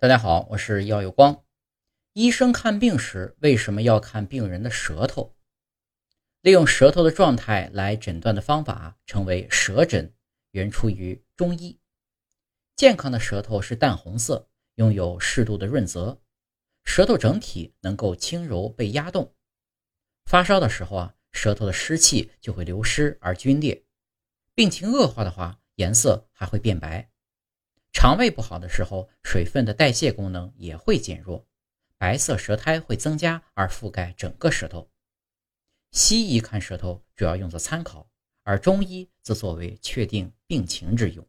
大家好，我是耀有光。医生看病时为什么要看病人的舌头？利用舌头的状态来诊断的方法称为舌诊，原出于中医。健康的舌头是淡红色，拥有适度的润泽，舌头整体能够轻柔被压动。发烧的时候啊，舌头的湿气就会流失而皲裂；病情恶化的话，颜色还会变白。肠胃不好的时候，水分的代谢功能也会减弱，白色舌苔会增加而覆盖整个舌头。西医看舌头主要用作参考，而中医则作为确定病情之用。